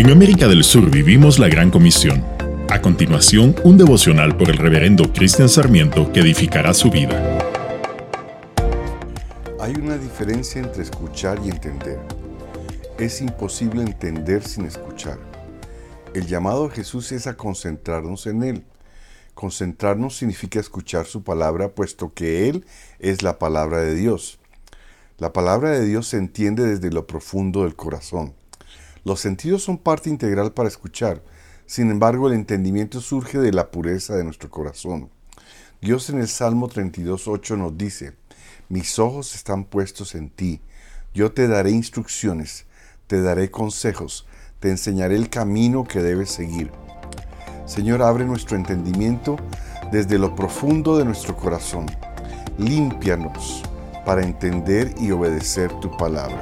En América del Sur vivimos la Gran Comisión. A continuación, un devocional por el reverendo Cristian Sarmiento que edificará su vida. Hay una diferencia entre escuchar y entender. Es imposible entender sin escuchar. El llamado de Jesús es a concentrarnos en Él. Concentrarnos significa escuchar su palabra, puesto que Él es la palabra de Dios. La palabra de Dios se entiende desde lo profundo del corazón. Los sentidos son parte integral para escuchar, sin embargo el entendimiento surge de la pureza de nuestro corazón. Dios en el Salmo 32.8 nos dice, mis ojos están puestos en ti, yo te daré instrucciones, te daré consejos, te enseñaré el camino que debes seguir. Señor, abre nuestro entendimiento desde lo profundo de nuestro corazón. Límpianos para entender y obedecer tu palabra.